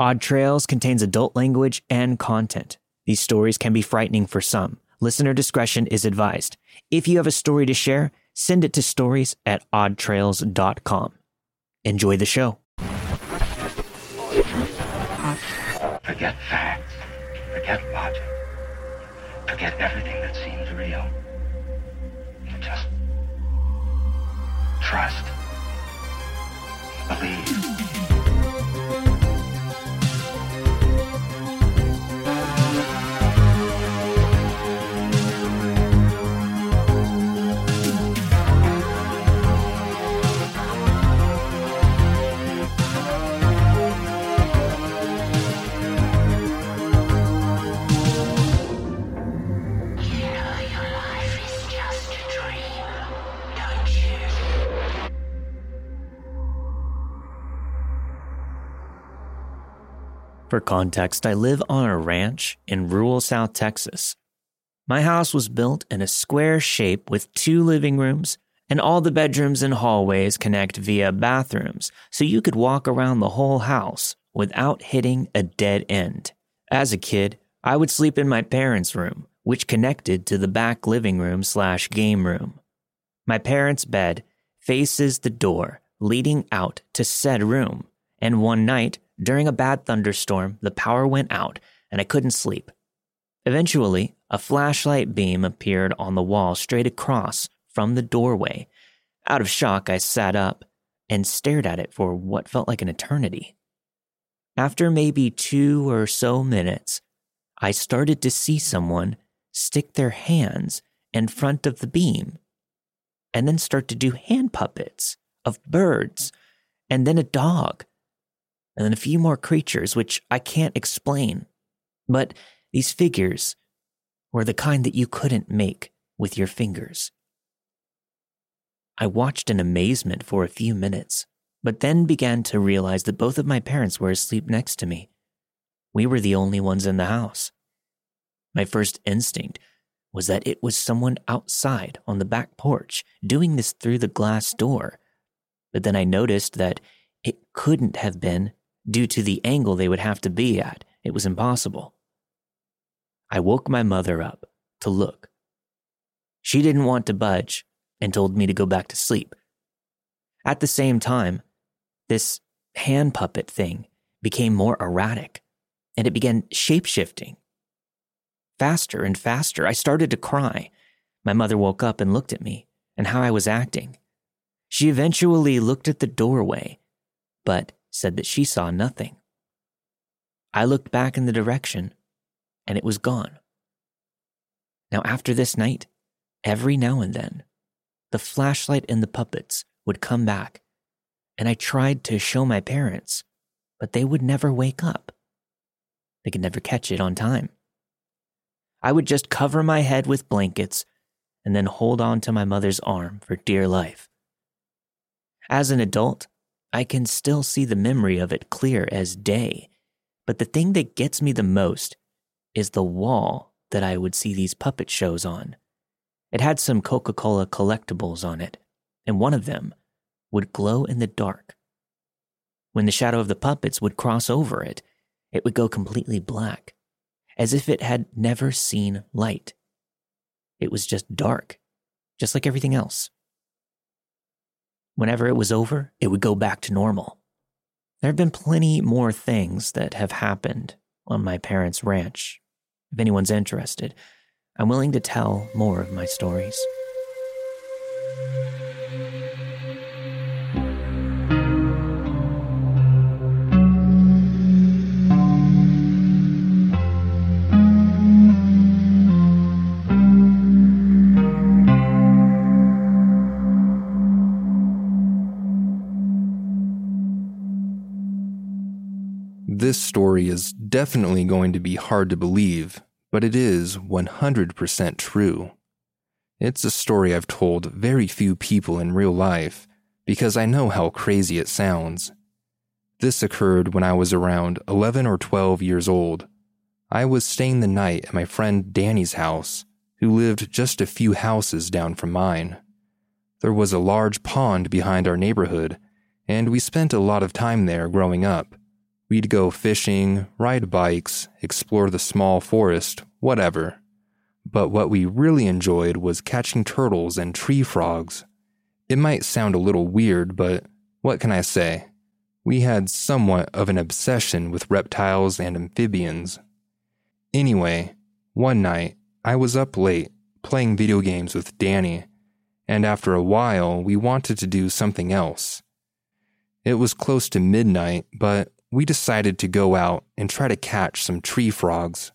Odd Trails contains adult language and content. These stories can be frightening for some. Listener discretion is advised. If you have a story to share, send it to stories at oddtrails.com. Enjoy the show. Forget facts. Forget logic. Forget everything that seems real. Just trust. Believe. For context, I live on a ranch in rural South Texas. My house was built in a square shape with two living rooms, and all the bedrooms and hallways connect via bathrooms, so you could walk around the whole house without hitting a dead end. As a kid, I would sleep in my parents' room, which connected to the back living room slash game room. My parents' bed faces the door leading out to said room, and one night, during a bad thunderstorm, the power went out and I couldn't sleep. Eventually, a flashlight beam appeared on the wall straight across from the doorway. Out of shock, I sat up and stared at it for what felt like an eternity. After maybe two or so minutes, I started to see someone stick their hands in front of the beam and then start to do hand puppets of birds and then a dog and then a few more creatures which I can't explain. But these figures were the kind that you couldn't make with your fingers. I watched in amazement for a few minutes, but then began to realize that both of my parents were asleep next to me. We were the only ones in the house. My first instinct was that it was someone outside on the back porch doing this through the glass door. But then I noticed that it couldn't have been due to the angle they would have to be at. It was impossible. I woke my mother up to look. She didn't want to budge and told me to go back to sleep. At the same time, this hand puppet thing became more erratic and it began shapeshifting. Faster and faster, I started to cry. My mother woke up and looked at me and how I was acting. She eventually looked at the doorway, but said that she saw nothing. I looked back in the direction and it was gone. Now, after this night, every now and then, the flashlight and the puppets would come back, and I tried to show my parents, but they would never wake up. They could never catch it on time. I would just cover my head with blankets and then hold on to my mother's arm for dear life. As an adult, I can still see the memory of it clear as day, but the thing that gets me the most is the wall that I would see these puppet shows on. It had some Coca Cola collectibles on it, and one of them would glow in the dark. When the shadow of the puppets would cross over it, it would go completely black, as if it had never seen light. It was just dark, just like everything else. Whenever it was over, it would go back to normal. There have been plenty more things that have happened on my parents' ranch. If anyone's interested, I'm willing to tell more of my stories. This story is definitely going to be hard to believe, but it is 100% true. It's a story I've told very few people in real life because I know how crazy it sounds. This occurred when I was around 11 or 12 years old. I was staying the night at my friend Danny's house, who lived just a few houses down from mine. There was a large pond behind our neighborhood, and we spent a lot of time there growing up. We'd go fishing, ride bikes, explore the small forest, whatever. But what we really enjoyed was catching turtles and tree frogs. It might sound a little weird, but what can I say? We had somewhat of an obsession with reptiles and amphibians. Anyway, one night, I was up late playing video games with Danny, and after a while, we wanted to do something else. It was close to midnight, but we decided to go out and try to catch some tree frogs.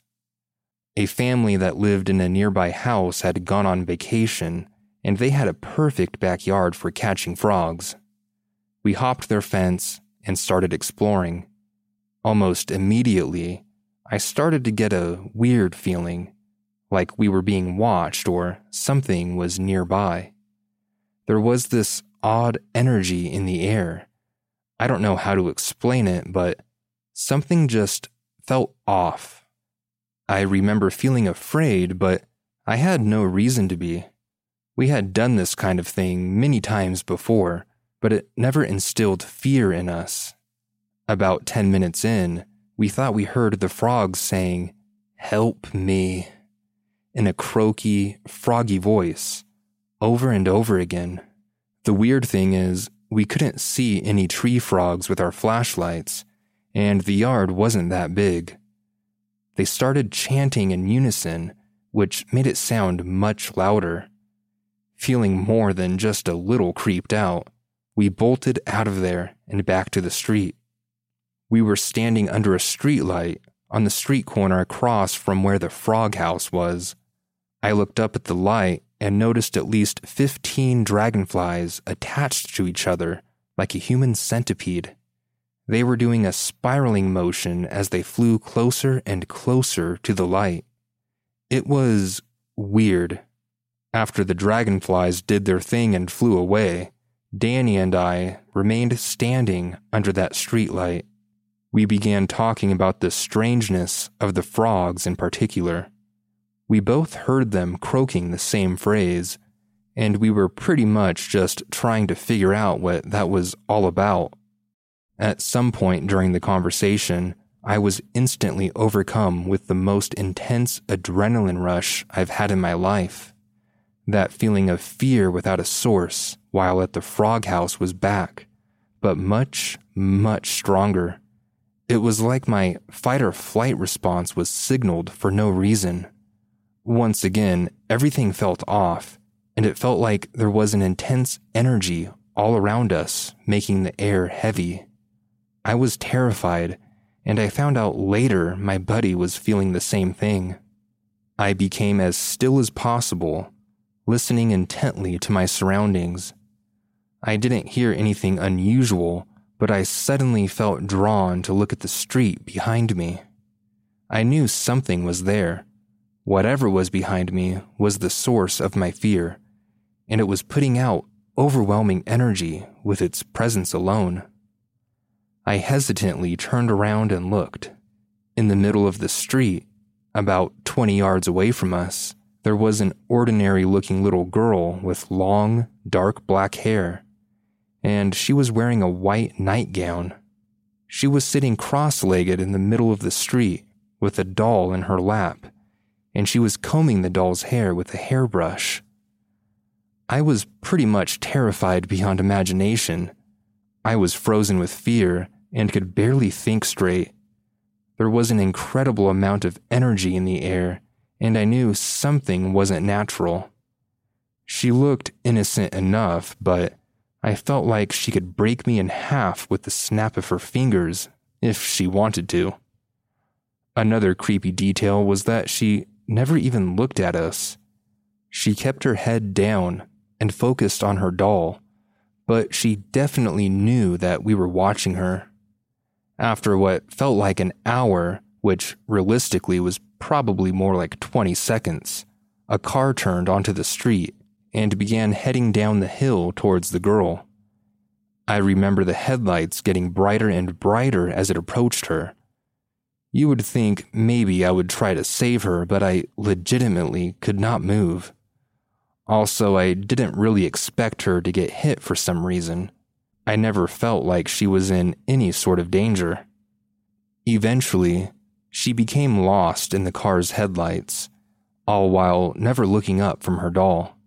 A family that lived in a nearby house had gone on vacation, and they had a perfect backyard for catching frogs. We hopped their fence and started exploring. Almost immediately, I started to get a weird feeling, like we were being watched or something was nearby. There was this odd energy in the air I don't know how to explain it, but something just felt off. I remember feeling afraid, but I had no reason to be. We had done this kind of thing many times before, but it never instilled fear in us. About 10 minutes in, we thought we heard the frogs saying, Help me, in a croaky, froggy voice, over and over again. The weird thing is, we couldn't see any tree frogs with our flashlights, and the yard wasn't that big. They started chanting in unison, which made it sound much louder. Feeling more than just a little creeped out, we bolted out of there and back to the street. We were standing under a streetlight on the street corner across from where the frog house was. I looked up at the light and noticed at least 15 dragonflies attached to each other like a human centipede. They were doing a spiraling motion as they flew closer and closer to the light. It was weird. After the dragonflies did their thing and flew away, Danny and I remained standing under that streetlight. We began talking about the strangeness of the frogs in particular. We both heard them croaking the same phrase, and we were pretty much just trying to figure out what that was all about. At some point during the conversation, I was instantly overcome with the most intense adrenaline rush I've had in my life. That feeling of fear without a source while at the frog house was back, but much, much stronger. It was like my fight or flight response was signaled for no reason. Once again, everything felt off, and it felt like there was an intense energy all around us, making the air heavy. I was terrified, and I found out later my buddy was feeling the same thing. I became as still as possible, listening intently to my surroundings. I didn't hear anything unusual, but I suddenly felt drawn to look at the street behind me. I knew something was there Whatever was behind me was the source of my fear, and it was putting out overwhelming energy with its presence alone. I hesitantly turned around and looked. In the middle of the street, about 20 yards away from us, there was an ordinary looking little girl with long, dark black hair, and she was wearing a white nightgown. She was sitting cross legged in the middle of the street with a doll in her lap and she was combing the doll's hair with a hairbrush. I was pretty much terrified beyond imagination. I was frozen with fear and could barely think straight. There was an incredible amount of energy in the air, and I knew something wasn't natural. She looked innocent enough, but I felt like she could break me in half with the snap of her fingers if she wanted to. Another creepy detail was that she never even looked at us. She kept her head down and focused on her doll, but she definitely knew that we were watching her. After what felt like an hour, which realistically was probably more like 20 seconds, a car turned onto the street and began heading down the hill towards the girl. I remember the headlights getting brighter and brighter as it approached her, you would think maybe I would try to save her, but I legitimately could not move. Also, I didn't really expect her to get hit for some reason. I never felt like she was in any sort of danger. Eventually, she became lost in the car's headlights, all while never looking up from her doll.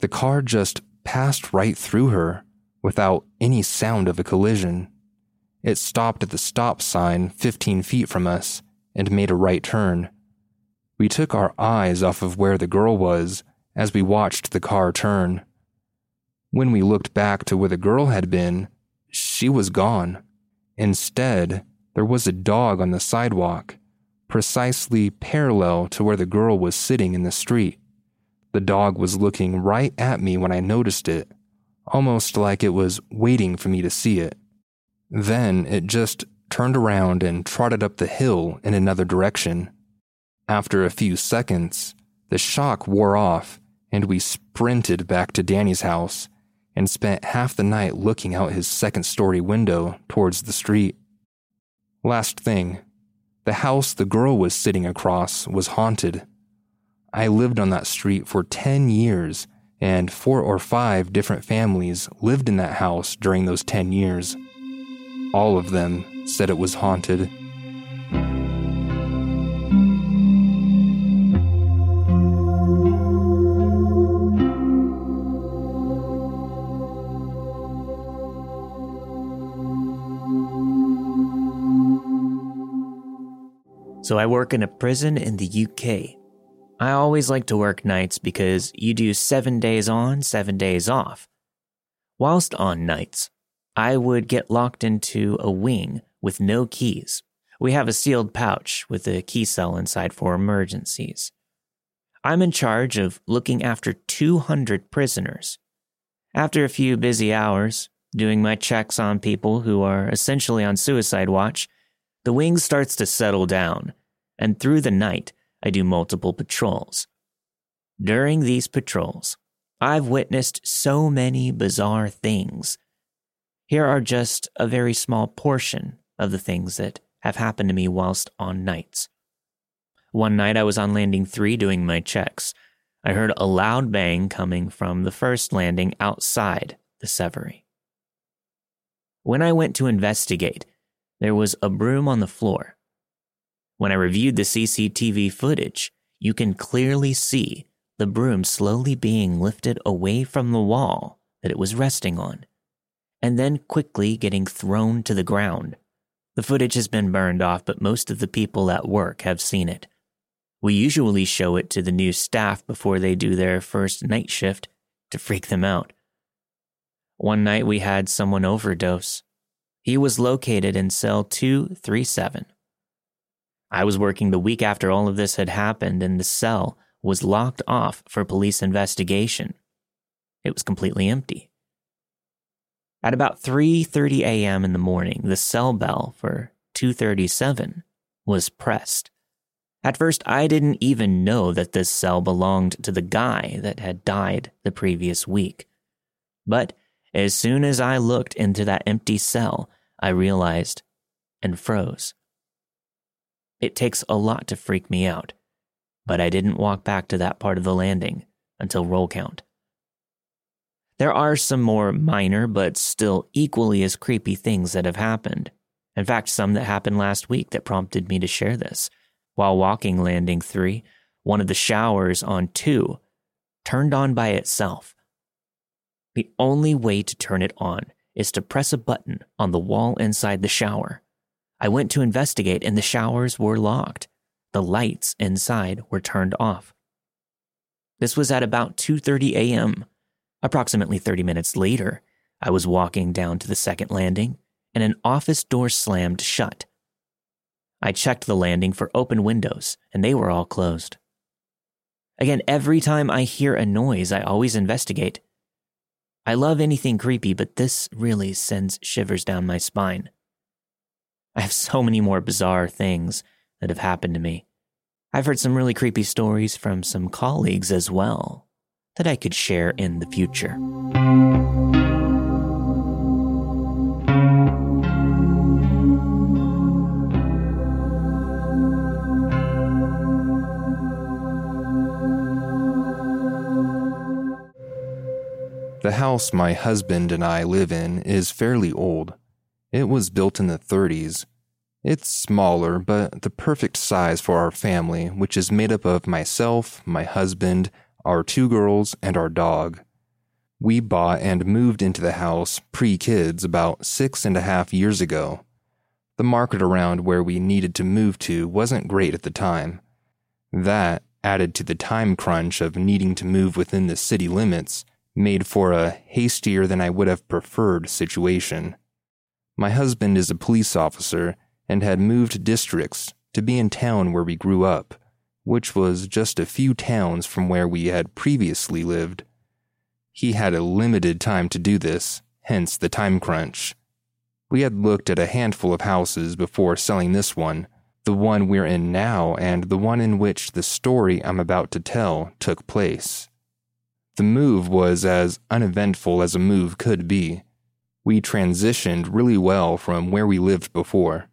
The car just passed right through her without any sound of a collision. It stopped at the stop sign 15 feet from us and made a right turn. We took our eyes off of where the girl was as we watched the car turn. When we looked back to where the girl had been, she was gone. Instead, there was a dog on the sidewalk, precisely parallel to where the girl was sitting in the street. The dog was looking right at me when I noticed it, almost like it was waiting for me to see it. Then it just turned around and trotted up the hill in another direction. After a few seconds, the shock wore off and we sprinted back to Danny's house and spent half the night looking out his second story window towards the street. Last thing, the house the girl was sitting across was haunted. I lived on that street for 10 years, and four or five different families lived in that house during those 10 years. All of them said it was haunted. So I work in a prison in the UK. I always like to work nights because you do seven days on, seven days off. Whilst on nights, I would get locked into a wing with no keys. We have a sealed pouch with a key cell inside for emergencies. I'm in charge of looking after 200 prisoners. After a few busy hours, doing my checks on people who are essentially on suicide watch, the wing starts to settle down and through the night, I do multiple patrols. During these patrols, I've witnessed so many bizarre things. Here are just a very small portion of the things that have happened to me whilst on nights. One night I was on landing three doing my checks. I heard a loud bang coming from the first landing outside the servery. When I went to investigate, there was a broom on the floor when I reviewed the CCTV footage, you can clearly see the broom slowly being lifted away from the wall that it was resting on, and then quickly getting thrown to the ground. The footage has been burned off, but most of the people at work have seen it. We usually show it to the new staff before they do their first night shift to freak them out. One night we had someone overdose. He was located in cell 237. I was working the week after all of this had happened, and the cell was locked off for police investigation. It was completely empty. At about 3:30 a.m. in the morning, the cell bell for 237 was pressed. At first, I didn't even know that this cell belonged to the guy that had died the previous week. But as soon as I looked into that empty cell, I realized and froze. It takes a lot to freak me out, but I didn't walk back to that part of the landing until roll count. There are some more minor but still equally as creepy things that have happened. In fact, some that happened last week that prompted me to share this. While walking landing 3, one of the showers on 2 turned on by itself. The only way to turn it on is to press a button on the wall inside the shower. I went to investigate and the showers were locked. The lights inside were turned off. This was at about 2:30 a.m. Approximately 30 minutes later, I was walking down to the second landing and an office door slammed shut. I checked the landing for open windows and they were all closed. Again, every time I hear a noise, I always investigate. I love anything creepy, but this really sends shivers down my spine. I have so many more bizarre things that have happened to me. I've heard some really creepy stories from some colleagues as well that I could share in the future. The house my husband and I live in is fairly old. It was built in the 30s. It's smaller, but the perfect size for our family, which is made up of myself, my husband, our two girls, and our dog. We bought and moved into the house pre kids about six and a half years ago. The market around where we needed to move to wasn't great at the time. That, added to the time crunch of needing to move within the city limits, made for a hastier than I would have preferred situation. My husband is a police officer and had moved districts to be in town where we grew up, which was just a few towns from where we had previously lived. He had a limited time to do this, hence the time crunch. We had looked at a handful of houses before selling this one, the one we're in now, and the one in which the story I'm about to tell took place. The move was as uneventful as a move could be. We transitioned really well from where we lived before.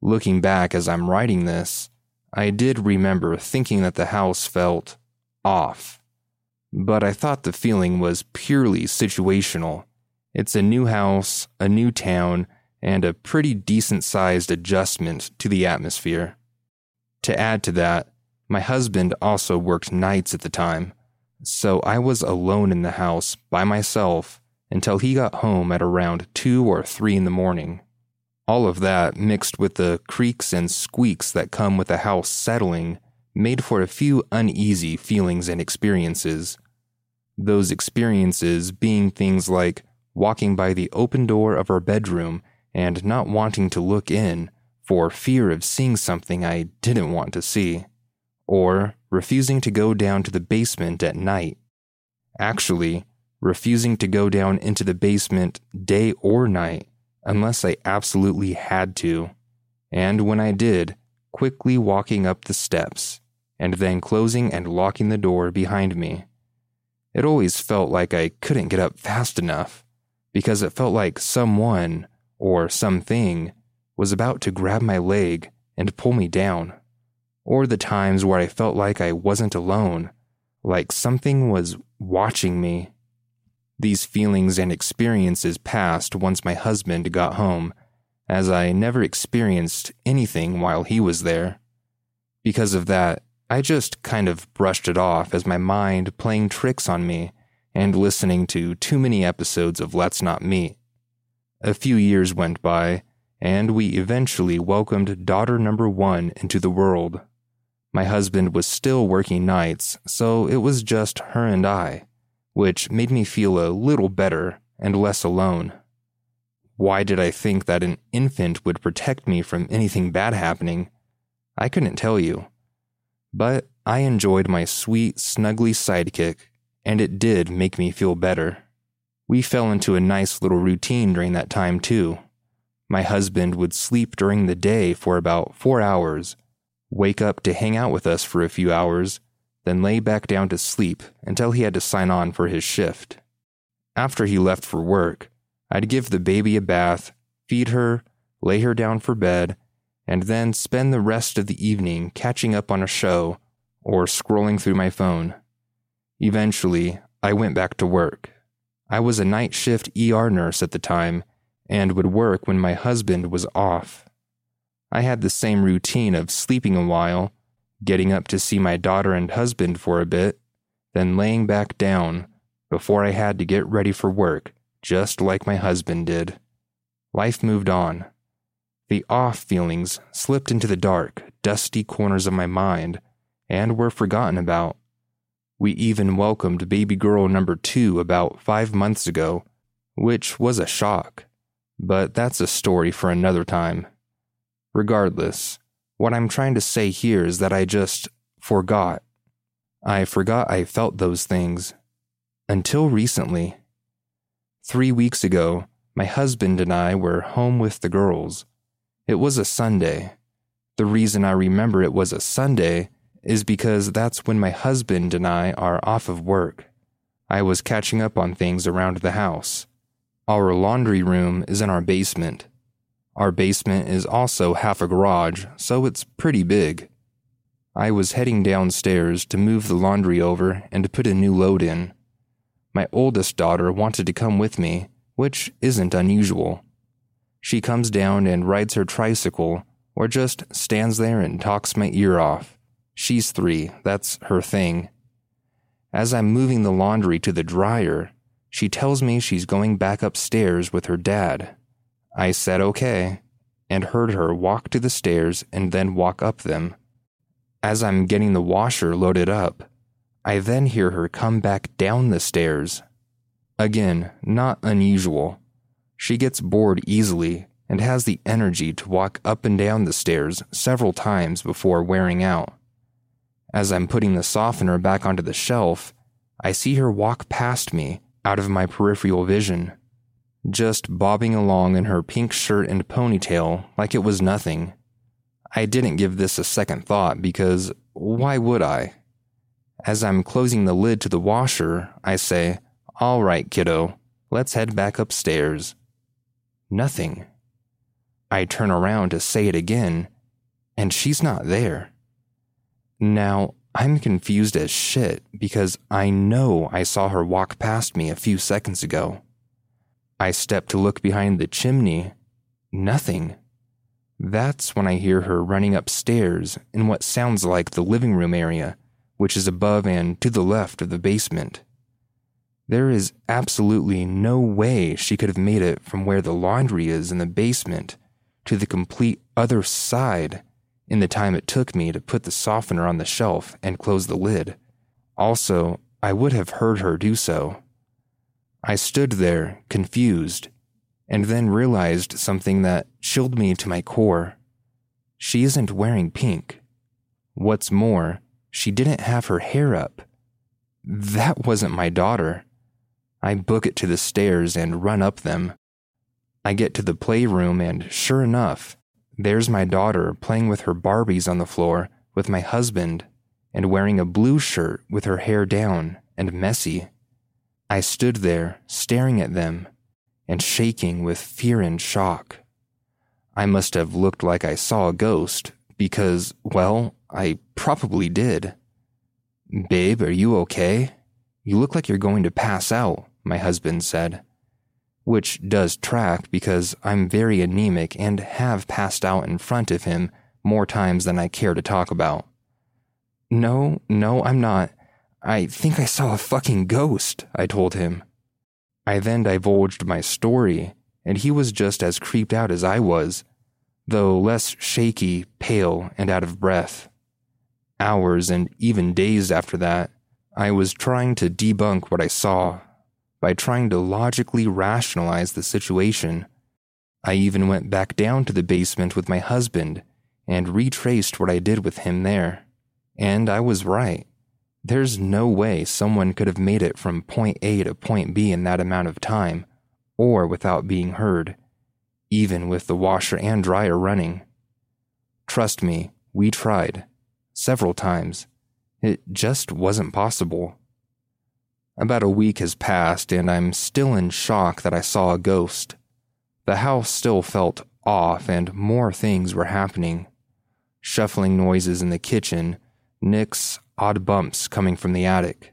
Looking back as I'm writing this, I did remember thinking that the house felt off. But I thought the feeling was purely situational. It's a new house, a new town, and a pretty decent sized adjustment to the atmosphere. To add to that, my husband also worked nights at the time, so I was alone in the house by myself until he got home at around 2 or 3 in the morning. All of that, mixed with the creaks and squeaks that come with a house settling, made for a few uneasy feelings and experiences. Those experiences being things like walking by the open door of our bedroom and not wanting to look in for fear of seeing something I didn't want to see, or refusing to go down to the basement at night. Actually, refusing to go down into the basement day or night unless I absolutely had to, and when I did, quickly walking up the steps and then closing and locking the door behind me. It always felt like I couldn't get up fast enough because it felt like someone or something was about to grab my leg and pull me down. Or the times where I felt like I wasn't alone, like something was watching me these feelings and experiences passed once my husband got home, as I never experienced anything while he was there. Because of that, I just kind of brushed it off as my mind playing tricks on me and listening to too many episodes of Let's Not Meet. A few years went by, and we eventually welcomed daughter number one into the world. My husband was still working nights, so it was just her and I which made me feel a little better and less alone. Why did I think that an infant would protect me from anything bad happening? I couldn't tell you. But I enjoyed my sweet, snuggly sidekick, and it did make me feel better. We fell into a nice little routine during that time, too. My husband would sleep during the day for about four hours, wake up to hang out with us for a few hours, then lay back down to sleep until he had to sign on for his shift. After he left for work, I'd give the baby a bath, feed her, lay her down for bed, and then spend the rest of the evening catching up on a show or scrolling through my phone. Eventually, I went back to work. I was a night shift ER nurse at the time and would work when my husband was off. I had the same routine of sleeping a while getting up to see my daughter and husband for a bit, then laying back down before I had to get ready for work, just like my husband did. Life moved on. The off feelings slipped into the dark, dusty corners of my mind and were forgotten about. We even welcomed baby girl number two about five months ago, which was a shock. But that's a story for another time. Regardless, what I'm trying to say here is that I just forgot. I forgot I felt those things. Until recently. Three weeks ago, my husband and I were home with the girls. It was a Sunday. The reason I remember it was a Sunday is because that's when my husband and I are off of work. I was catching up on things around the house. Our laundry room is in our basement. Our basement is also half a garage, so it's pretty big. I was heading downstairs to move the laundry over and put a new load in. My oldest daughter wanted to come with me, which isn't unusual. She comes down and rides her tricycle, or just stands there and talks my ear off. She's three, that's her thing. As I'm moving the laundry to the dryer, she tells me she's going back upstairs with her dad. I said okay, and heard her walk to the stairs and then walk up them. As I'm getting the washer loaded up, I then hear her come back down the stairs. Again, not unusual. She gets bored easily and has the energy to walk up and down the stairs several times before wearing out. As I'm putting the softener back onto the shelf, I see her walk past me out of my peripheral vision, just bobbing along in her pink shirt and ponytail like it was nothing. I didn't give this a second thought because why would I? As I'm closing the lid to the washer, I say, All right, kiddo, let's head back upstairs. Nothing. I turn around to say it again, and she's not there. Now, I'm confused as shit because I know I saw her walk past me a few seconds ago. I step to look behind the chimney. Nothing. That's when I hear her running upstairs in what sounds like the living room area, which is above and to the left of the basement. There is absolutely no way she could have made it from where the laundry is in the basement to the complete other side in the time it took me to put the softener on the shelf and close the lid. Also, I would have heard her do so. I stood there, confused, and then realized something that chilled me to my core. She isn't wearing pink. What's more, she didn't have her hair up. That wasn't my daughter. I book it to the stairs and run up them. I get to the playroom, and sure enough, there's my daughter playing with her Barbies on the floor with my husband and wearing a blue shirt with her hair down and messy. I stood there staring at them and shaking with fear and shock. I must have looked like I saw a ghost because, well, I probably did. Babe, are you okay? You look like you're going to pass out, my husband said. Which does track because I'm very anemic and have passed out in front of him more times than I care to talk about. No, no, I'm not. I think I saw a fucking ghost, I told him. I then divulged my story, and he was just as creeped out as I was, though less shaky, pale, and out of breath. Hours and even days after that, I was trying to debunk what I saw by trying to logically rationalize the situation. I even went back down to the basement with my husband and retraced what I did with him there. And I was right. There's no way someone could have made it from point A to point B in that amount of time, or without being heard, even with the washer and dryer running. Trust me, we tried. Several times. It just wasn't possible. About a week has passed, and I'm still in shock that I saw a ghost. The house still felt off, and more things were happening. Shuffling noises in the kitchen, nicks, odd bumps coming from the attic.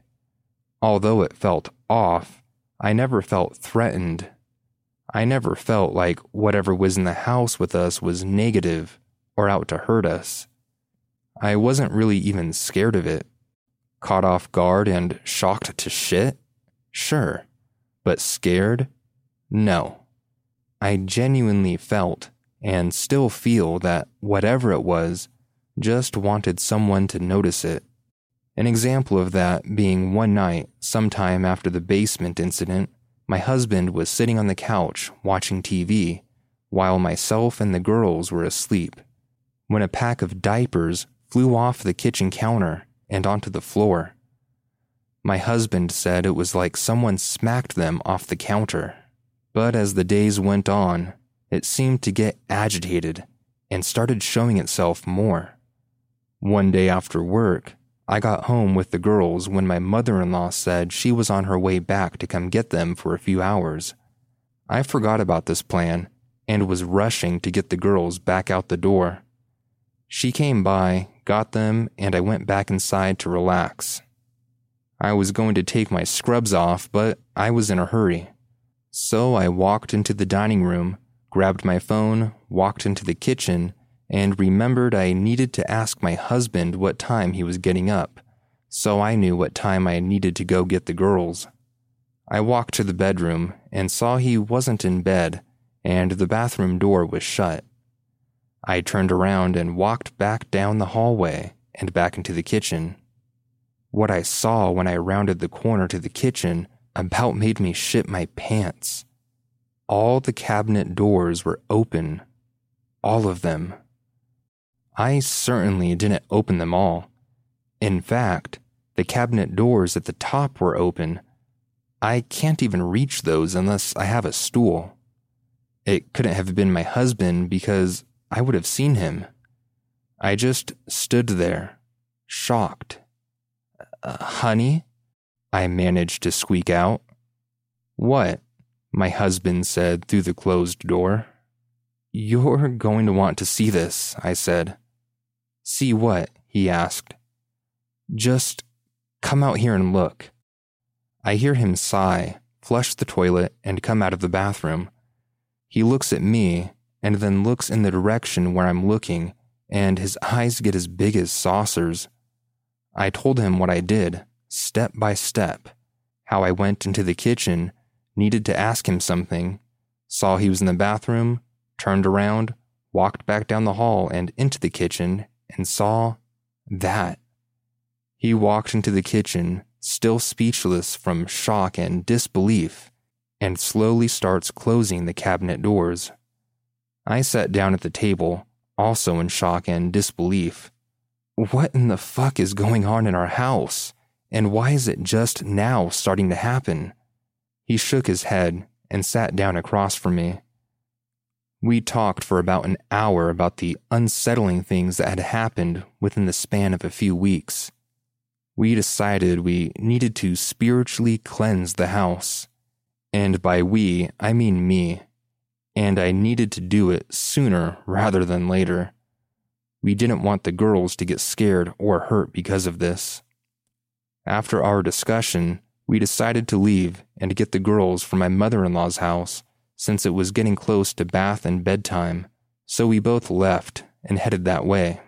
Although it felt off, I never felt threatened. I never felt like whatever was in the house with us was negative or out to hurt us. I wasn't really even scared of it. Caught off guard and shocked to shit? Sure. But scared? No. I genuinely felt and still feel that whatever it was just wanted someone to notice it. An example of that being one night, sometime after the basement incident, my husband was sitting on the couch watching TV while myself and the girls were asleep when a pack of diapers flew off the kitchen counter and onto the floor. My husband said it was like someone smacked them off the counter. But as the days went on, it seemed to get agitated and started showing itself more. One day after work, I got home with the girls when my mother in law said she was on her way back to come get them for a few hours. I forgot about this plan and was rushing to get the girls back out the door. She came by, got them, and I went back inside to relax. I was going to take my scrubs off, but I was in a hurry. So I walked into the dining room, grabbed my phone, walked into the kitchen, and remembered I needed to ask my husband what time he was getting up, so I knew what time I needed to go get the girls. I walked to the bedroom and saw he wasn't in bed, and the bathroom door was shut. I turned around and walked back down the hallway and back into the kitchen. What I saw when I rounded the corner to the kitchen about made me shit my pants. All the cabinet doors were open. All of them. I certainly didn't open them all. In fact, the cabinet doors at the top were open. I can't even reach those unless I have a stool. It couldn't have been my husband because I would have seen him. I just stood there, shocked. Uh, honey? I managed to squeak out. What? My husband said through the closed door. You're going to want to see this, I said. See what? he asked. Just come out here and look. I hear him sigh, flush the toilet, and come out of the bathroom. He looks at me and then looks in the direction where I'm looking, and his eyes get as big as saucers. I told him what I did, step by step, how I went into the kitchen, needed to ask him something, saw he was in the bathroom, turned around, walked back down the hall and into the kitchen, and saw that. He walked into the kitchen, still speechless from shock and disbelief, and slowly starts closing the cabinet doors. I sat down at the table, also in shock and disbelief. What in the fuck is going on in our house? And why is it just now starting to happen? He shook his head and sat down across from me. We talked for about an hour about the unsettling things that had happened within the span of a few weeks. We decided we needed to spiritually cleanse the house. And by we, I mean me and I needed to do it sooner rather than later. We didn't want the girls to get scared or hurt because of this. After our discussion, we decided to leave and get the girls from my mother in law's house since it was getting close to bath and bedtime, so we both left and headed that way.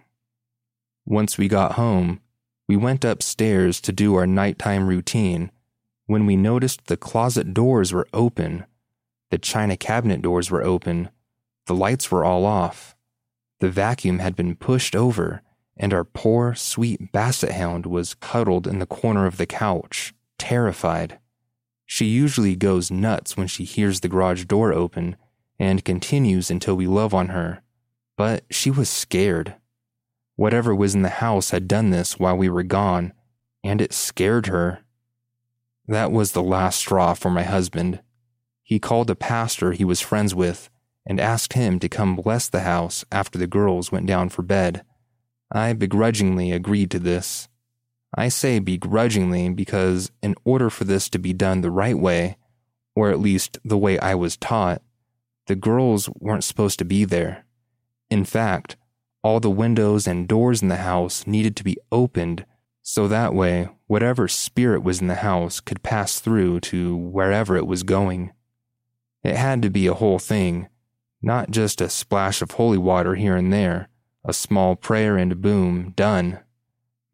Once we got home, we went upstairs to do our nighttime routine when we noticed the closet doors were open the china cabinet doors were open. The lights were all off. The vacuum had been pushed over, and our poor, sweet basset hound was cuddled in the corner of the couch, terrified. She usually goes nuts when she hears the garage door open and continues until we love on her. But she was scared. Whatever was in the house had done this while we were gone, and it scared her. That was the last straw for my husband he called a pastor he was friends with and asked him to come bless the house after the girls went down for bed. I begrudgingly agreed to this. I say begrudgingly because, in order for this to be done the right way, or at least the way I was taught, the girls weren't supposed to be there. In fact, all the windows and doors in the house needed to be opened so that way whatever spirit was in the house could pass through to wherever it was going. It had to be a whole thing, not just a splash of holy water here and there, a small prayer and boom, done.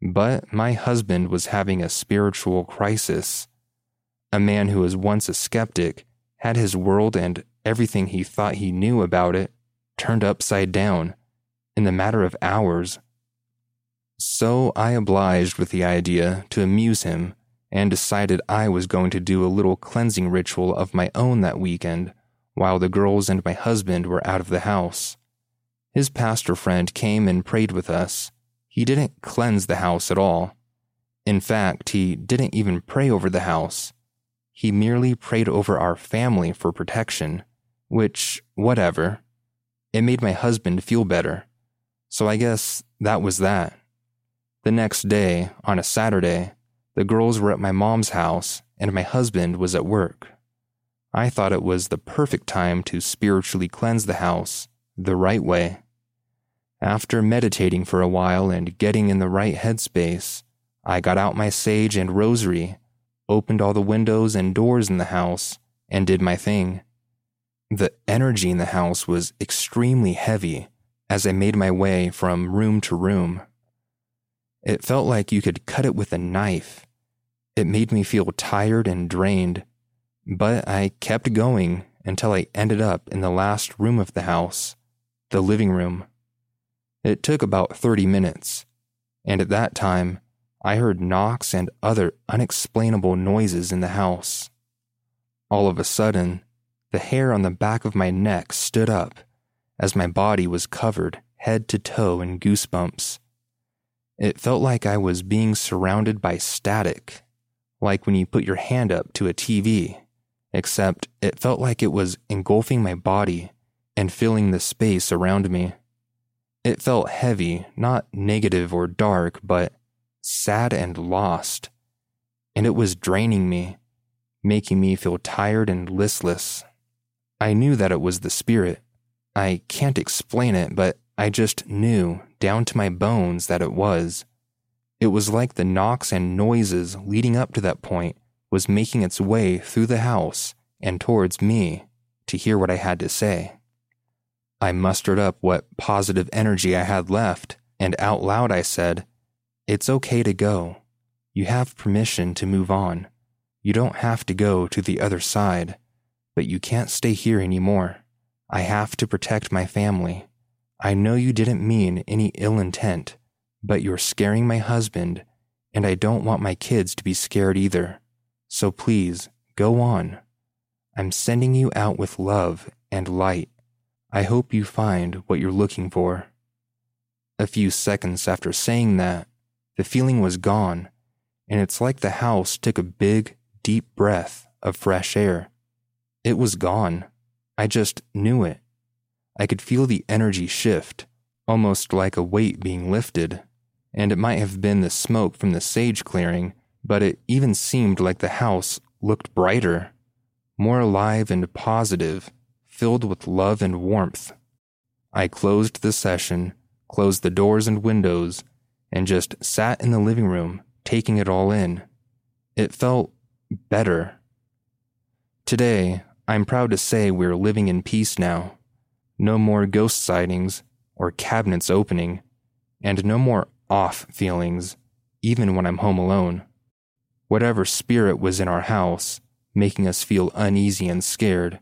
But my husband was having a spiritual crisis. A man who was once a skeptic had his world and everything he thought he knew about it turned upside down in the matter of hours. So I obliged with the idea to amuse him and decided I was going to do a little cleansing ritual of my own that weekend while the girls and my husband were out of the house. His pastor friend came and prayed with us. He didn't cleanse the house at all. In fact, he didn't even pray over the house. He merely prayed over our family for protection, which, whatever. It made my husband feel better. So I guess that was that. The next day, on a Saturday, the girls were at my mom's house, and my husband was at work. I thought it was the perfect time to spiritually cleanse the house the right way. After meditating for a while and getting in the right headspace, I got out my sage and rosary, opened all the windows and doors in the house, and did my thing. The energy in the house was extremely heavy as I made my way from room to room. It felt like you could cut it with a knife. It made me feel tired and drained, but I kept going until I ended up in the last room of the house, the living room. It took about 30 minutes, and at that time, I heard knocks and other unexplainable noises in the house. All of a sudden, the hair on the back of my neck stood up as my body was covered head to toe in goosebumps. It felt like I was being surrounded by static, like when you put your hand up to a TV, except it felt like it was engulfing my body and filling the space around me. It felt heavy, not negative or dark, but sad and lost. And it was draining me, making me feel tired and listless. I knew that it was the spirit. I can't explain it, but I just knew down to my bones that it was. It was like the knocks and noises leading up to that point was making its way through the house and towards me to hear what I had to say. I mustered up what positive energy I had left, and out loud I said, It's okay to go. You have permission to move on. You don't have to go to the other side but you can't stay here anymore. I have to protect my family. I know you didn't mean any ill intent, but you're scaring my husband, and I don't want my kids to be scared either. So please, go on. I'm sending you out with love and light. I hope you find what you're looking for. A few seconds after saying that, the feeling was gone, and it's like the house took a big, deep breath of fresh air. It was gone. I just knew it. I could feel the energy shift, almost like a weight being lifted. And it might have been the smoke from the sage clearing, but it even seemed like the house looked brighter, more alive and positive, filled with love and warmth. I closed the session, closed the doors and windows, and just sat in the living room, taking it all in. It felt better. Today, I'm proud to say we're living in peace now. No more ghost sightings or cabinets opening, and no more off feelings, even when I'm home alone. Whatever spirit was in our house, making us feel uneasy and scared,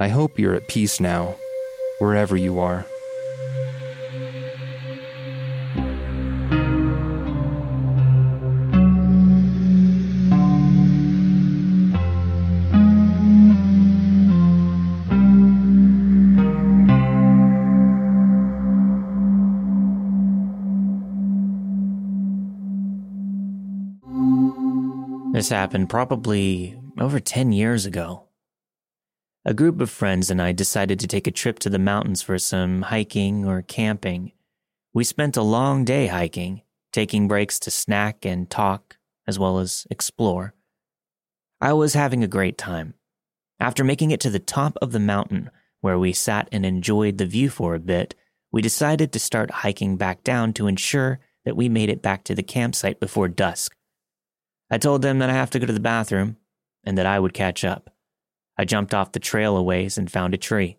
I hope you're at peace now, wherever you are. This happened probably over 10 years ago. A group of friends and I decided to take a trip to the mountains for some hiking or camping. We spent a long day hiking, taking breaks to snack and talk, as well as explore. I was having a great time. After making it to the top of the mountain, where we sat and enjoyed the view for a bit, we decided to start hiking back down to ensure that we made it back to the campsite before dusk. I told them that I have to go to the bathroom and that I would catch up. I jumped off the trail a ways and found a tree.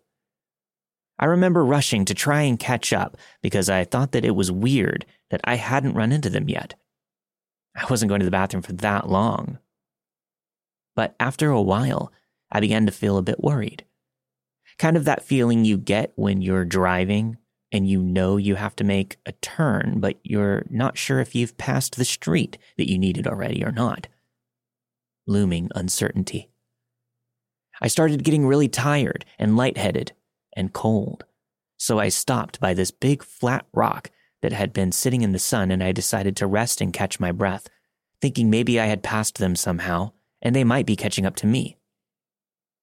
I remember rushing to try and catch up because I thought that it was weird that I hadn't run into them yet. I wasn't going to the bathroom for that long. But after a while, I began to feel a bit worried. Kind of that feeling you get when you're driving and you know you have to make a turn, but you're not sure if you've passed the street that you needed already or not. Looming uncertainty. I started getting really tired and lightheaded and cold, so I stopped by this big flat rock that had been sitting in the sun and I decided to rest and catch my breath, thinking maybe I had passed them somehow and they might be catching up to me.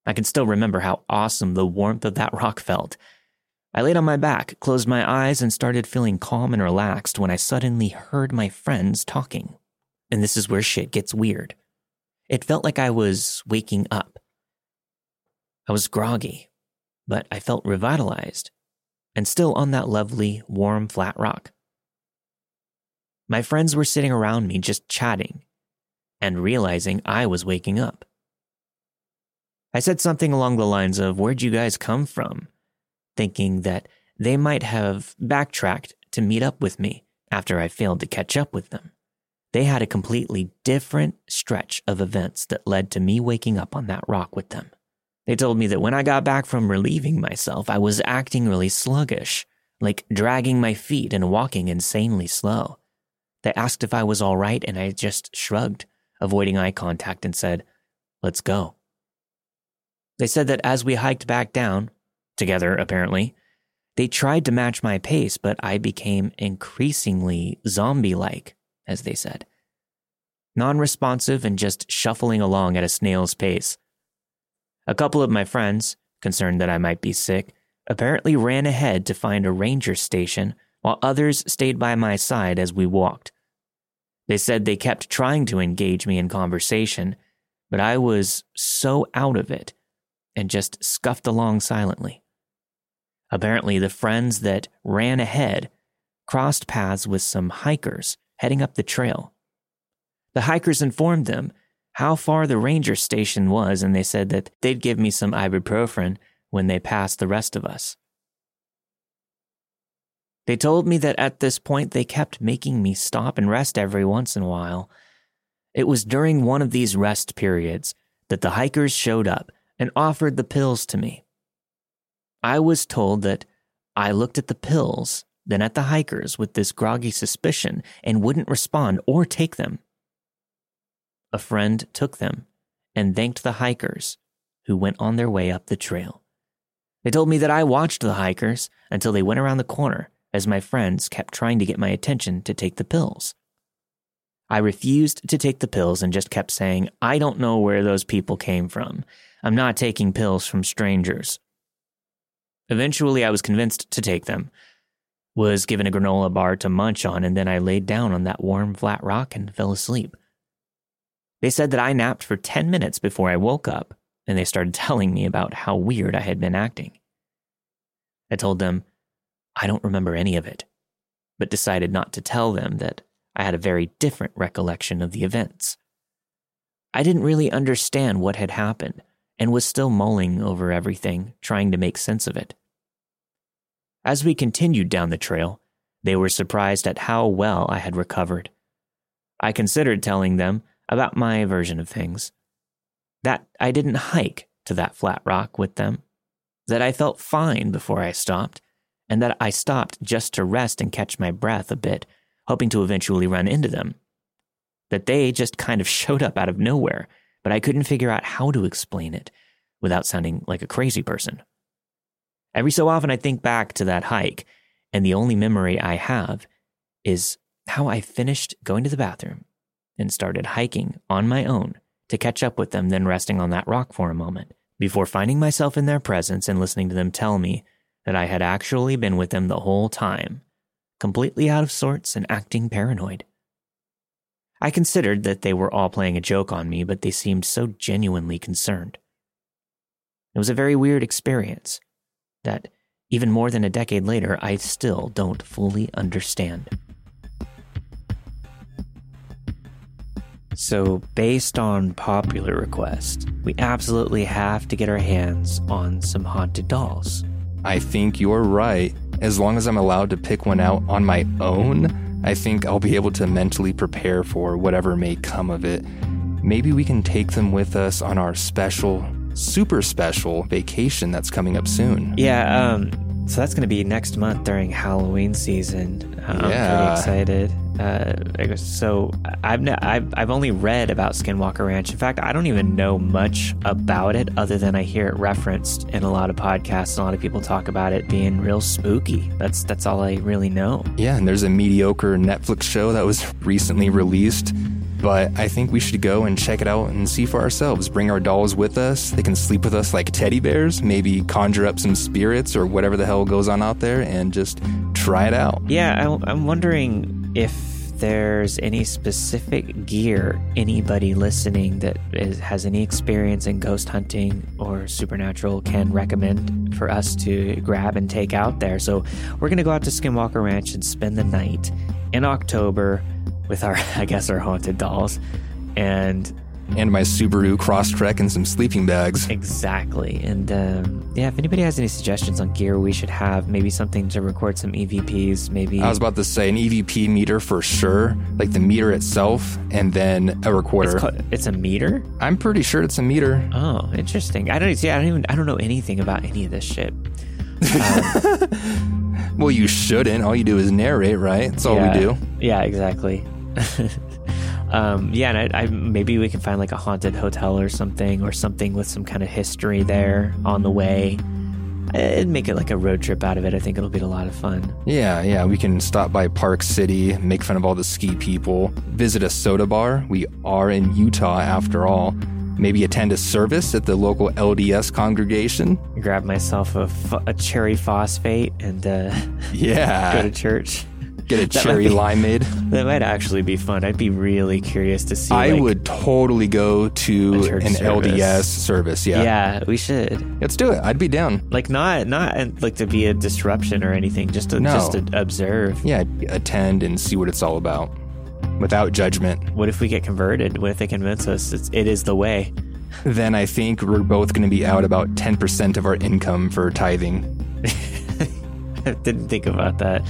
I can still remember how awesome the warmth of that rock felt I laid on my back, closed my eyes, and started feeling calm and relaxed when I suddenly heard my friends talking. And this is where shit gets weird. It felt like I was waking up. I was groggy, but I felt revitalized and still on that lovely, warm, flat rock. My friends were sitting around me just chatting and realizing I was waking up. I said something along the lines of, Where'd you guys come from? Thinking that they might have backtracked to meet up with me after I failed to catch up with them. They had a completely different stretch of events that led to me waking up on that rock with them. They told me that when I got back from relieving myself, I was acting really sluggish, like dragging my feet and walking insanely slow. They asked if I was all right, and I just shrugged, avoiding eye contact, and said, Let's go. They said that as we hiked back down, together apparently, they tried to match my pace, but I became increasingly zombie like, as they said. Non responsive and just shuffling along at a snail's pace. A couple of my friends, concerned that I might be sick, apparently ran ahead to find a ranger station, while others stayed by my side as we walked. They said they kept trying to engage me in conversation, but I was so out of it and just scuffed along silently. Apparently, the friends that ran ahead crossed paths with some hikers heading up the trail. The hikers informed them how far the ranger station was, and they said that they'd give me some ibuprofen when they passed the rest of us. They told me that at this point they kept making me stop and rest every once in a while. It was during one of these rest periods that the hikers showed up and offered the pills to me. I was told that I looked at the pills, then at the hikers with this groggy suspicion and wouldn't respond or take them. A friend took them and thanked the hikers, who went on their way up the trail. They told me that I watched the hikers until they went around the corner as my friends kept trying to get my attention to take the pills. I refused to take the pills and just kept saying, I don't know where those people came from. I'm not taking pills from strangers. Eventually, I was convinced to take them, was given a granola bar to munch on, and then I laid down on that warm, flat rock and fell asleep. They said that I napped for 10 minutes before I woke up, and they started telling me about how weird I had been acting. I told them, I don't remember any of it, but decided not to tell them that I had a very different recollection of the events. I didn't really understand what had happened, and was still mulling over everything, trying to make sense of it. As we continued down the trail, they were surprised at how well I had recovered. I considered telling them about my version of things. That I didn't hike to that flat rock with them, that I felt fine before I stopped, and that I stopped just to rest and catch my breath a bit, hoping to eventually run into them. That they just kind of showed up out of nowhere but I couldn't figure out how to explain it without sounding like a crazy person. Every so often, I think back to that hike, and the only memory I have is how I finished going to the bathroom and started hiking on my own to catch up with them, then resting on that rock for a moment before finding myself in their presence and listening to them tell me that I had actually been with them the whole time, completely out of sorts and acting paranoid. I considered that they were all playing a joke on me, but they seemed so genuinely concerned. It was a very weird experience that, even more than a decade later, I still don't fully understand. So, based on popular request, we absolutely have to get our hands on some haunted dolls. I think you're right. As long as I'm allowed to pick one out on my own, I think I'll be able to mentally prepare for whatever may come of it. Maybe we can take them with us on our special, super special vacation that's coming up soon. Yeah, um, so that's going to be next month during Halloween season. I'm yeah. pretty excited. Uh, so I've, I've I've only read about Skinwalker Ranch. In fact, I don't even know much about it other than I hear it referenced in a lot of podcasts. And a lot of people talk about it being real spooky. That's that's all I really know. Yeah, and there's a mediocre Netflix show that was recently released. But I think we should go and check it out and see for ourselves. Bring our dolls with us. They can sleep with us like teddy bears, maybe conjure up some spirits or whatever the hell goes on out there and just try it out. Yeah, I, I'm wondering if there's any specific gear anybody listening that is, has any experience in ghost hunting or supernatural can recommend for us to grab and take out there. So we're going to go out to Skinwalker Ranch and spend the night in October with our, I guess, our haunted dolls. And and my Subaru Crosstrek and some sleeping bags. Exactly. And um, yeah, if anybody has any suggestions on gear we should have, maybe something to record some EVPs, maybe. I was about to say an EVP meter for sure, like the meter itself, and then a recorder. it's, called, it's a meter. I'm pretty sure it's a meter. Oh, interesting. I don't see. I don't even. I don't know anything about any of this shit. Well, you shouldn't. All you do is narrate, right? That's all yeah, we do. Yeah, exactly. um, yeah, and I, I maybe we can find like a haunted hotel or something, or something with some kind of history there on the way. I'd make it like a road trip out of it. I think it'll be a lot of fun. Yeah, yeah. We can stop by Park City, make fun of all the ski people, visit a soda bar. We are in Utah after all. Maybe attend a service at the local LDS congregation. Grab myself a, a cherry phosphate and uh, Yeah. go to church. Get a cherry be- limeade. That might actually be fun. I'd be really curious to see. I like- would totally go to an service. LDS service. Yeah. Yeah, we should. Let's do it. I'd be down. Like not not like to be a disruption or anything. Just to No. just to observe. Yeah, attend and see what it's all about without judgment. What if we get converted? What if they convince us it's, it is the way? Then I think we're both going to be out about 10% of our income for tithing. I didn't think about that.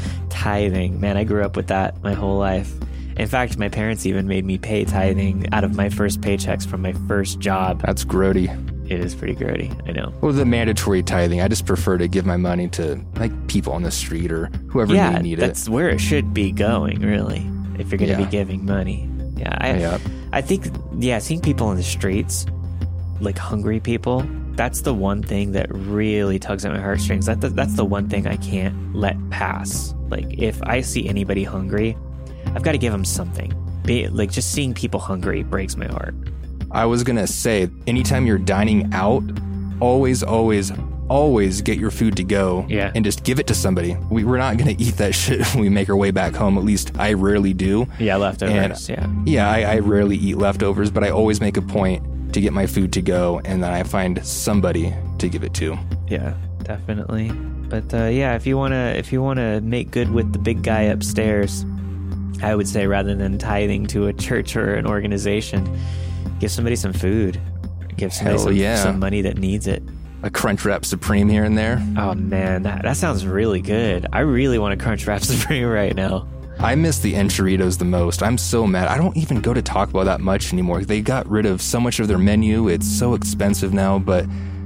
Tithing. Man, I grew up with that my whole life. In fact, my parents even made me pay tithing out of my first paychecks from my first job. That's grody. It is pretty grody. I know. Well, the mandatory tithing, I just prefer to give my money to like people on the street or whoever yeah, may need it. that's where it should be going, really. If you're going to Yeah. be giving money. Yeah, I, Yeah. I think, yeah, seeing people in the streets, like hungry people, that's the one thing that really tugs at my heartstrings. That, that's the one thing I can't let pass. Like, if I see anybody hungry, I've got to give them something. Be, like, just seeing people hungry breaks my heart. I was going to say, anytime you're dining out, always, always, always get your food to go Yeah. and just give it to somebody. We, we're not going to eat that shit when we make our way back home. At least I rarely do. Yeah, leftovers. yeah. Yeah, I, I rarely eat leftovers, but I always make a point to get my food to go and then I find somebody to give it to. Yeah, definitely. But uh, yeah, if you wanna if you wanna make good with the big guy upstairs, I would say rather than tithing to a church or an organization, give somebody some food. Give somebody some, yeah. some money that needs it. A Crunch Wrap Supreme here and there. Oh man, that, that sounds really good. I really want a Crunch Wrap Supreme right now. I miss the enchiladas the most. I'm so mad. I don't even go to Taco Bell that much anymore. They got rid of so much of their menu. It's so expensive now, but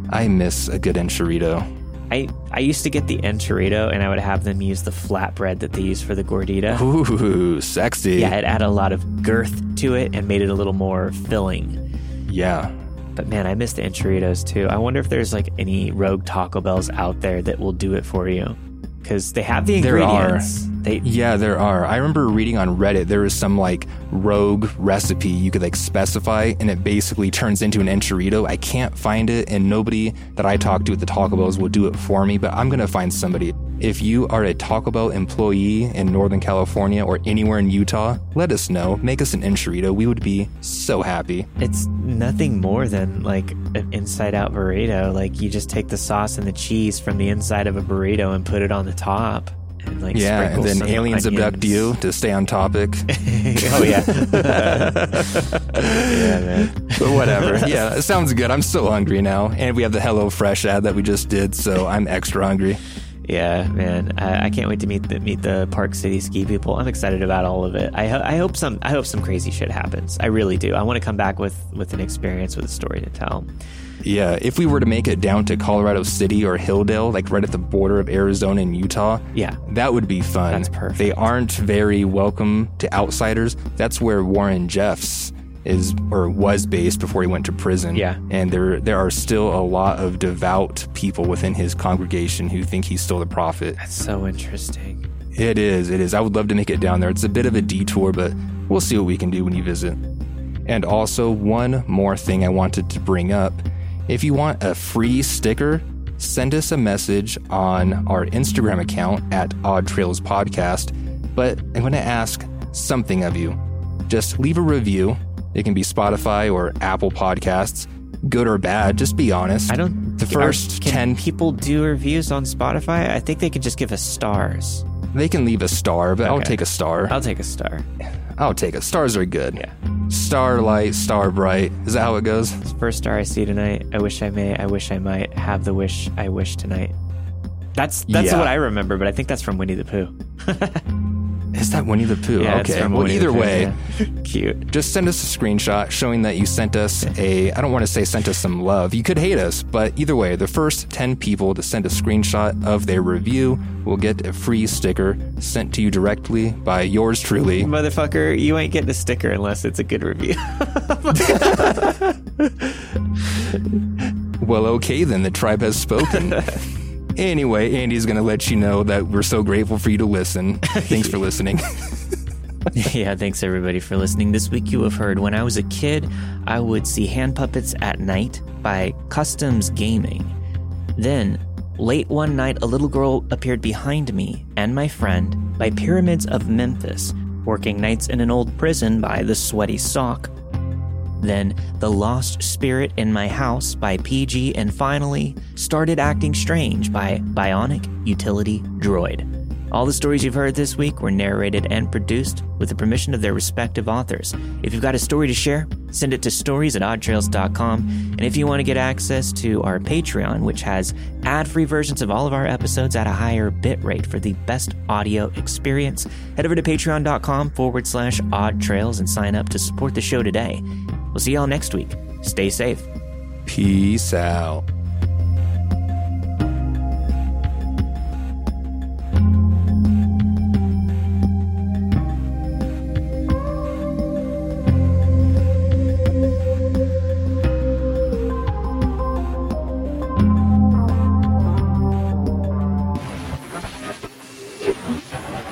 I miss a good enchilado. I, I used to get the enchilado and I would have them use the flatbread that they use for the gordita. Ooh, sexy. Yeah, it added a lot of girth to it and made it a little more filling. Yeah. But man, I miss the enchiladas too. I wonder if there's like any rogue Taco Bells out there that will do it for you. Because they have the There are. ingredients. They Yeah, there are. I remember reading on Reddit there was some like rogue recipe you could like specify and it basically turns into an enchilado. I can't find it and nobody that I talk to at the Taco Bells will do it for me, but I'm going to find somebody. If you are a Taco Bell employee in Northern California or anywhere in Utah, let us know. Make us an enchilado. We would be so happy. it's nothing more than like an inside out burrito. Like you just take the sauce and the cheese from the inside of a burrito and put it on the top. And like Yeah, and then aliens abduct you to stay on topic. oh yeah. yeah, man. But whatever. Yeah, it sounds good. I'm so hungry now. And we have the Hello Fresh ad that we just did, so I'm extra hungry. Yeah, man, I, I can't wait to meet the meet the Park City ski people. I'm excited about all of it. I, ho- I hope some I hope some crazy shit happens. I really do. I want to come back with with an experience with a story to tell. Yeah, if we were to make it down to Colorado City or Hildale, like right at the border of Arizona and Utah, Yeah, that would be fun. That's perfect. They aren't very welcome to outsiders. That's where Warren Jeffs is or was based before he went to prison. Yeah. And there there are still a lot of devout people within his congregation who think he's still the prophet. that's so interesting. It is, it is. I would love to make it down there. It's a bit of a detour, but we'll see what we can do when you visit. And also, one more thing I wanted to bring up. If you want a free sticker, send us a message on our Instagram account at Odd Trails Podcast. But I'm going to ask something of you. Just leave a review. It can be Spotify or Apple Podcasts. Good or bad, just be honest. I don't. The first are- can 10 people do reviews on Spotify. I think they could just give us stars. They can leave a star, but I'll take a star. I'll take a star. I'll take it. Stars are good. Yeah. Starlight, star bright. Is that how it goes? First star I see tonight. I wish I may. I wish I might have the wish I wish tonight. That's that's Yeah. what I remember, but I think that's from Winnie the Pooh. Is that Winnie the Pooh? Yeah, okay. Well, Winnie either way, yeah. cute. just send us a screenshot showing that you sent us a, I don't want to say sent us some love. You could hate us, but either way, the first 10 people to send a screenshot of their review will get a free sticker sent to you directly by yours truly. Motherfucker, you ain't getting a sticker unless it's a good review. Well, okay, then the tribe has spoken. anyway, Andy's going to let you know that we're so grateful for you to listen. Thanks for listening. yeah, thanks everybody for listening. This week you have heard When I Was a Kid, I Would See Hand Puppets at Night by Customs Gaming. Then, late one night, a little girl appeared behind me and my friend by Pyramids of Memphis, working nights in an old prison by The Sweaty Sock. Then, The Lost Spirit in My House by PG, and finally, Started Acting Strange by Bionic Utility Droid. All the stories you've heard this week were narrated and produced with the permission of their respective authors. If you've got a story to share, send it to stories at oddtrails.com. And if you want to get access to our Patreon, which has ad free versions of all of our episodes at a higher bit rate for the best audio experience, head over to patreon.com forward slash odd trails and sign up to support the show today. We'll see y'all next week. Stay safe. Peace out.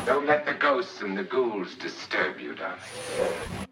Don't let the ghosts and the ghouls disturb you, darling.